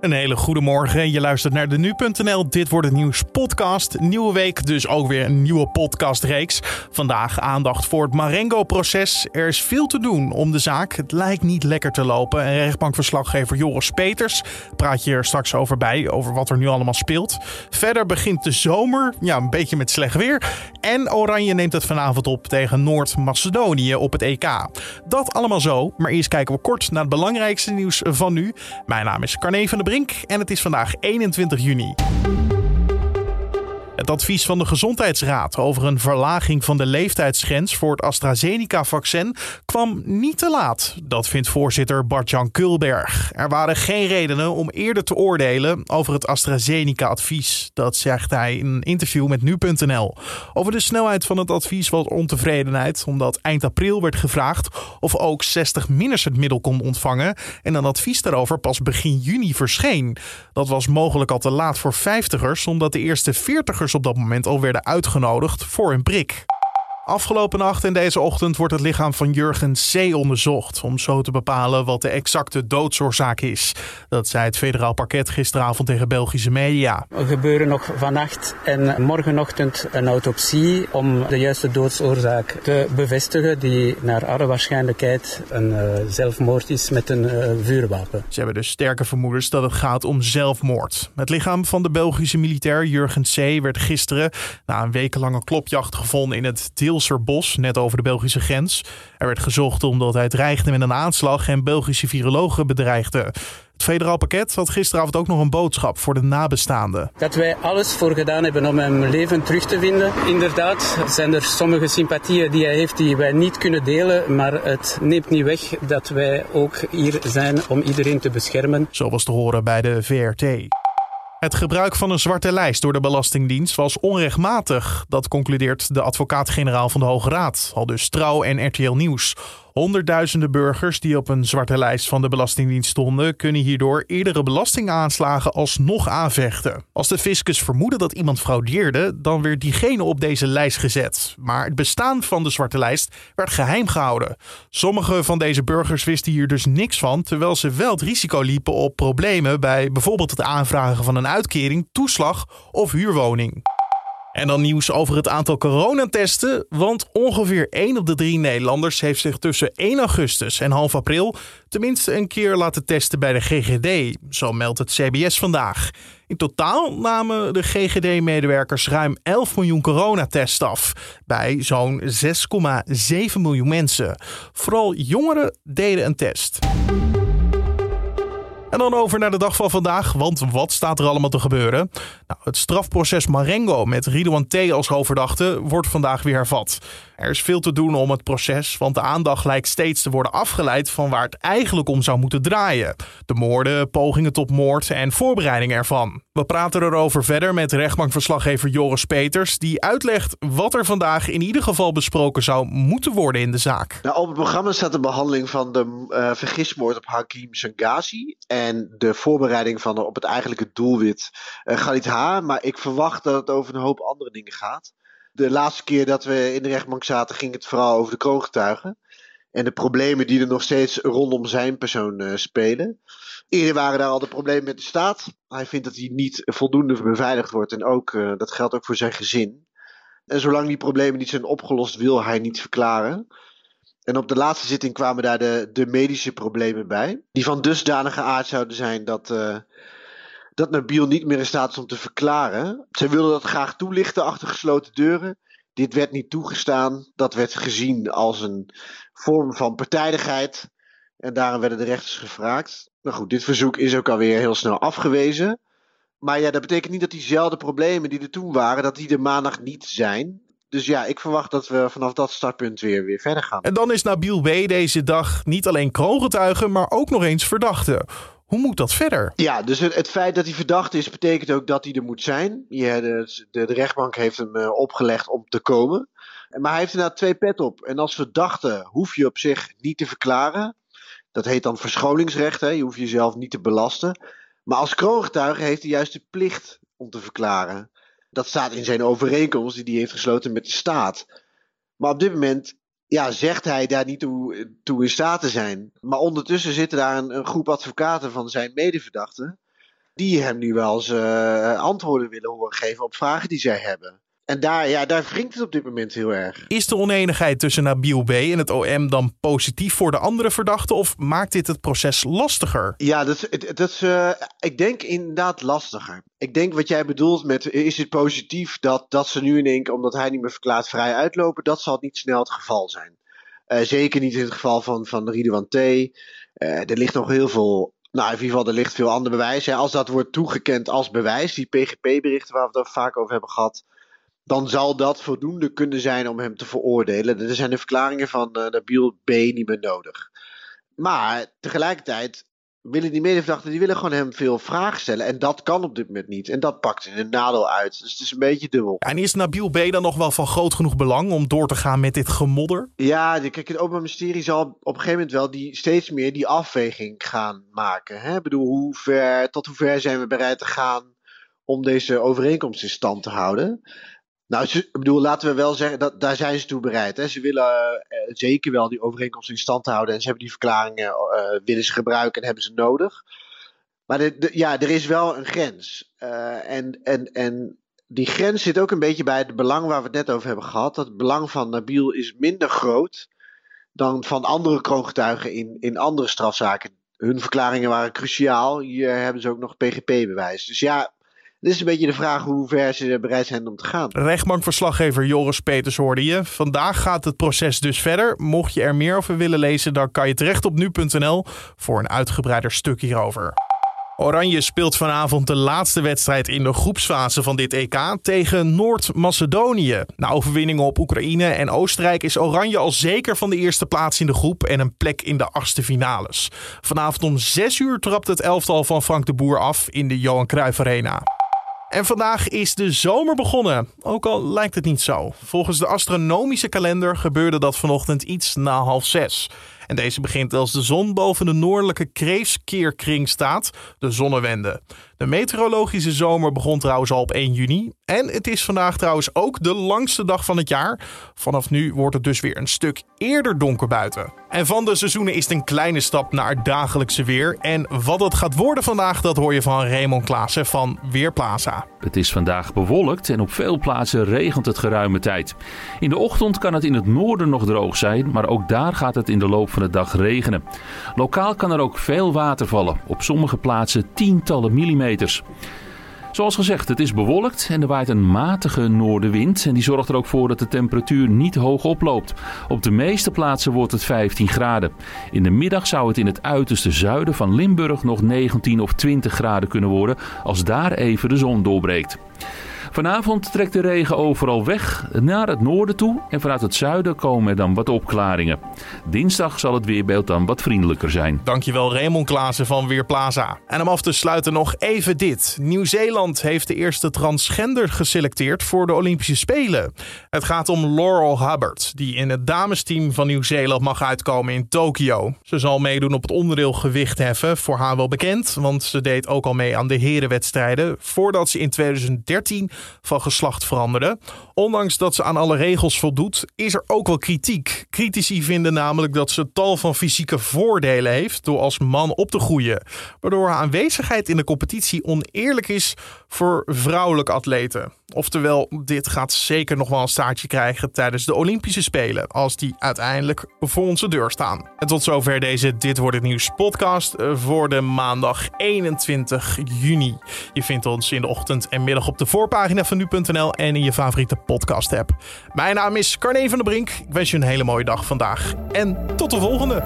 Een hele goede morgen. Je luistert naar de nu.nl. Dit wordt het nieuws podcast. Nieuwe week, dus ook weer een nieuwe podcastreeks. Vandaag aandacht voor het Marengo-proces. Er is veel te doen om de zaak. Het lijkt niet lekker te lopen. En rechtbankverslaggever Joris Peters praat je er straks over bij, over wat er nu allemaal speelt. Verder begint de zomer, ja, een beetje met slecht weer. En Oranje neemt het vanavond op tegen Noord-Macedonië op het EK. Dat allemaal zo, maar eerst kijken we kort naar het belangrijkste nieuws van nu. Mijn naam is Carne van der En het is vandaag 21 juni. Het advies van de Gezondheidsraad over een verlaging van de leeftijdsgrens voor het AstraZeneca-vaccin kwam niet te laat. Dat vindt voorzitter Bart-Jan Kulberg. Er waren geen redenen om eerder te oordelen over het AstraZeneca-advies. Dat zegt hij in een interview met nu.nl. Over de snelheid van het advies was ontevredenheid, omdat eind april werd gevraagd of ook 60-minners het middel kon ontvangen en een advies daarover pas begin juni verscheen. Dat was mogelijk al te laat voor 50ers, omdat de eerste 40ers op dat moment al werden uitgenodigd voor een prik. Afgelopen nacht en deze ochtend wordt het lichaam van Jurgen C. onderzocht. Om zo te bepalen wat de exacte doodsoorzaak is. Dat zei het federaal parket gisteravond tegen Belgische media. Er gebeuren nog vannacht en morgenochtend een autopsie. om de juiste doodsoorzaak te bevestigen. die naar alle waarschijnlijkheid een uh, zelfmoord is met een uh, vuurwapen. Ze hebben dus sterke vermoedens dat het gaat om zelfmoord. Het lichaam van de Belgische militair Jurgen C. werd gisteren. na een wekenlange klopjacht gevonden in het deel Bos, net over de Belgische grens. Er werd gezocht omdat hij dreigde met een aanslag en Belgische virologen bedreigde. Het federaal pakket had gisteravond ook nog een boodschap voor de nabestaanden. Dat wij alles voor gedaan hebben om hem leven terug te vinden. Inderdaad zijn er sommige sympathieën die hij heeft die wij niet kunnen delen. Maar het neemt niet weg dat wij ook hier zijn om iedereen te beschermen. Zo was te horen bij de VRT. Het gebruik van een zwarte lijst door de Belastingdienst was onrechtmatig. Dat concludeert de advocaat-generaal van de Hoge Raad, al dus Trouw en RTL Nieuws. Honderdduizenden burgers die op een zwarte lijst van de Belastingdienst stonden, kunnen hierdoor eerdere belastingaanslagen alsnog aanvechten. Als de fiscus vermoedde dat iemand fraudeerde, dan werd diegene op deze lijst gezet. Maar het bestaan van de zwarte lijst werd geheim gehouden. Sommige van deze burgers wisten hier dus niks van, terwijl ze wel het risico liepen op problemen bij bijvoorbeeld het aanvragen van een uitkering, toeslag of huurwoning. En dan nieuws over het aantal coronatesten. Want ongeveer 1 op de 3 Nederlanders heeft zich tussen 1 augustus en half april tenminste een keer laten testen bij de GGD. Zo meldt het CBS vandaag. In totaal namen de GGD-medewerkers ruim 11 miljoen coronatests af. Bij zo'n 6,7 miljoen mensen. Vooral jongeren deden een test. En dan over naar de dag van vandaag, want wat staat er allemaal te gebeuren? Nou, het strafproces Marengo met Ridouan T. als hoofdverdachte wordt vandaag weer hervat. Er is veel te doen om het proces, want de aandacht lijkt steeds te worden afgeleid van waar het eigenlijk om zou moeten draaien. De moorden, pogingen tot moord en voorbereiding ervan. We praten erover verder met rechtbankverslaggever Joris Peters, die uitlegt wat er vandaag in ieder geval besproken zou moeten worden in de zaak. Nou, op het programma staat de behandeling van de uh, vergismoord op Hakim Sangazi en de voorbereiding van op het eigenlijke doelwit uh, Galit H. Maar ik verwacht dat het over een hoop andere dingen gaat. De laatste keer dat we in de rechtbank zaten, ging het vooral over de kroongetuigen. En de problemen die er nog steeds rondom zijn persoon uh, spelen. Eerder waren daar al de problemen met de staat. Hij vindt dat hij niet voldoende beveiligd wordt. En ook, uh, dat geldt ook voor zijn gezin. En zolang die problemen niet zijn opgelost, wil hij niet verklaren. En op de laatste zitting kwamen daar de, de medische problemen bij. Die van dusdanige aard zouden zijn dat, uh, dat Nabil niet meer in staat is om te verklaren. Zij wilden dat graag toelichten achter gesloten deuren. Dit werd niet toegestaan. Dat werd gezien als een vorm van partijdigheid. En daarom werden de rechters gevraagd. Nou goed, dit verzoek is ook alweer heel snel afgewezen. Maar ja, dat betekent niet dat diezelfde problemen die er toen waren, dat die er maandag niet zijn. Dus ja, ik verwacht dat we vanaf dat startpunt weer, weer verder gaan. En dan is Nabil B. deze dag niet alleen kroongetuige, maar ook nog eens verdachte. Hoe moet dat verder? Ja, dus het, het, feit dat hij verdacht is, betekent ook dat hij er moet zijn. Ja, de, de, de, rechtbank heeft hem uh, opgelegd om te komen. Maar hij heeft inderdaad twee pet op. En als verdachte hoef je op zich niet te verklaren. Dat heet dan verschoningsrecht. Hè? Je hoeft jezelf niet te belasten. Maar als kroongetuige heeft hij juist de plicht om te verklaren. Dat staat in zijn overeenkomst die hij heeft gesloten met de staat. Maar op dit moment ja, zegt hij daar niet toe, toe in staat te zijn. Maar ondertussen zitten daar een, groep advocaten van zijn medeverdachten. die hem nu wel eens uh, antwoorden willen horen geven op vragen die zij hebben. En daar, ja, daar wringt het op dit moment heel erg. Is de oneenigheid tussen Nabil B. en het OM dan positief voor de andere verdachten? Of maakt dit het proces lastiger? Ja, dat is, dat is, uh, ik denk inderdaad lastiger. Ik denk wat jij bedoelt met is het positief dat, dat ze nu in één keer, omdat hij niet meer verklaart, vrij uitlopen. Dat zal niet snel het geval zijn. Uh, zeker niet in het geval van, van Ridwan T. Uh, er ligt nog heel veel nou, in ieder geval, er ligt veel ander bewijs. Als dat wordt toegekend als bewijs, die PGP-berichten waar we het vaak over hebben gehad, dan zal dat voldoende kunnen zijn om hem te veroordelen. Er zijn de verklaringen van uh, Nabil B. niet meer nodig. Maar tegelijkertijd willen die medeverdachten, die willen gewoon hem veel vragen stellen. En dat kan op dit moment niet. En dat pakt in een nadeel uit. Dus het is een beetje dubbel. En is Nabil B. dan nog wel van groot genoeg belang om door te gaan met dit gemodder? Ja, kijk, het Openbaar Ministerie zal op een gegeven moment wel die, steeds meer die afweging gaan maken. Hè? Ik bedoel, hoe ver, tot hoe ver zijn we bereid te gaan om deze overeenkomst in stand te houden? Nou, ik bedoel, laten we wel zeggen, dat, daar zijn ze toe bereid. Hè. Ze willen uh, zeker wel die overeenkomst in stand houden. En ze hebben die verklaringen, uh, willen ze gebruiken en hebben ze nodig. Maar de, ja, er is wel een grens. En, en, en die grens zit ook een beetje bij het belang waar we het net over hebben gehad. Dat het belang van Nabil is minder groot dan van andere kroongetuigen in, in andere strafzaken. Hun verklaringen waren cruciaal. Hier hebben ze ook nog PGP-bewijs. Dus ja, dit is een beetje de vraag hoe ver ze bereid zijn om te gaan. Rechtbankverslaggever Joris Peters hoorde je. Vandaag gaat het proces dus verder. Mocht je er meer over willen lezen, dan kan je terecht op nu.nl voor een uitgebreider stuk hierover. Oranje speelt vanavond de laatste wedstrijd in de groepsfase van dit EK tegen Noord-Macedonië. Na overwinningen op Oekraïne en Oostenrijk is Oranje al zeker van de eerste plaats in de groep en een plek in de achtste finales. Vanavond om 6 uur trapt het elftal van Frank de Boer af in de Johan Cruijff Arena. En vandaag is de zomer begonnen, ook al lijkt het niet zo. Volgens de astronomische kalender gebeurde dat vanochtend iets na half zes. En deze begint als de zon boven de noordelijke Kreefskeerkring staat, de zonnewende. De meteorologische zomer begon trouwens al op 1 juni. En het is vandaag trouwens ook de langste dag van het jaar. Vanaf nu wordt het dus weer een stuk eerder donker buiten. En van de seizoenen is het een kleine stap naar het dagelijkse weer. En wat het gaat worden vandaag, dat hoor je van Raymond Klaassen van Weerplaza. Het is vandaag bewolkt en op veel plaatsen regent het geruime tijd. In de ochtend kan het in het noorden nog droog zijn, maar ook daar gaat het in de loop van de dag regenen. Lokaal kan er ook veel water vallen, op sommige plaatsen tientallen millimeters. Zoals gezegd, het is bewolkt en er waait een matige noordenwind. En die zorgt er ook voor dat de temperatuur niet hoog oploopt. Op de meeste plaatsen wordt het 15 graden. In de middag zou het in het uiterste zuiden van Limburg nog 19 of 20 graden kunnen worden als daar even de zon doorbreekt. Vanavond trekt de regen overal weg naar het noorden toe en vanuit het zuiden komen er dan wat opklaringen. Dinsdag zal het weerbeeld dan wat vriendelijker zijn. Dankjewel Raymond Klaassen van Weerplaza. En om af te sluiten nog even dit. Nieuw-Zeeland heeft de eerste transgender geselecteerd voor de Olympische Spelen. Het gaat om Laurel Hubbard, die in het damesteam van Nieuw-Zeeland mag uitkomen in Tokio. Ze zal meedoen op het onderdeel gewicht heffen, voor haar wel bekend, want ze deed ook al mee aan de herenwedstrijden voordat ze in 2013 van geslacht veranderde. Ondanks dat ze aan alle regels voldoet, is er ook wel kritiek. Critici vinden namelijk dat ze tal van fysieke voordelen heeft door als man op te groeien, waardoor haar aanwezigheid in de competitie oneerlijk is voor vrouwelijke atleten. Oftewel, dit gaat zeker nog wel een staartje krijgen tijdens de Olympische Spelen, als die uiteindelijk voor onze deur staan. En tot zover deze Dit wordt het nieuws podcast voor de maandag 21 juni. Je vindt ons in de ochtend en middag op de voorpagina van nu.nl en in je favoriete podcast app. Mijn naam is Carne van der Brink. Ik wens je een hele mooie dag vandaag en tot de volgende.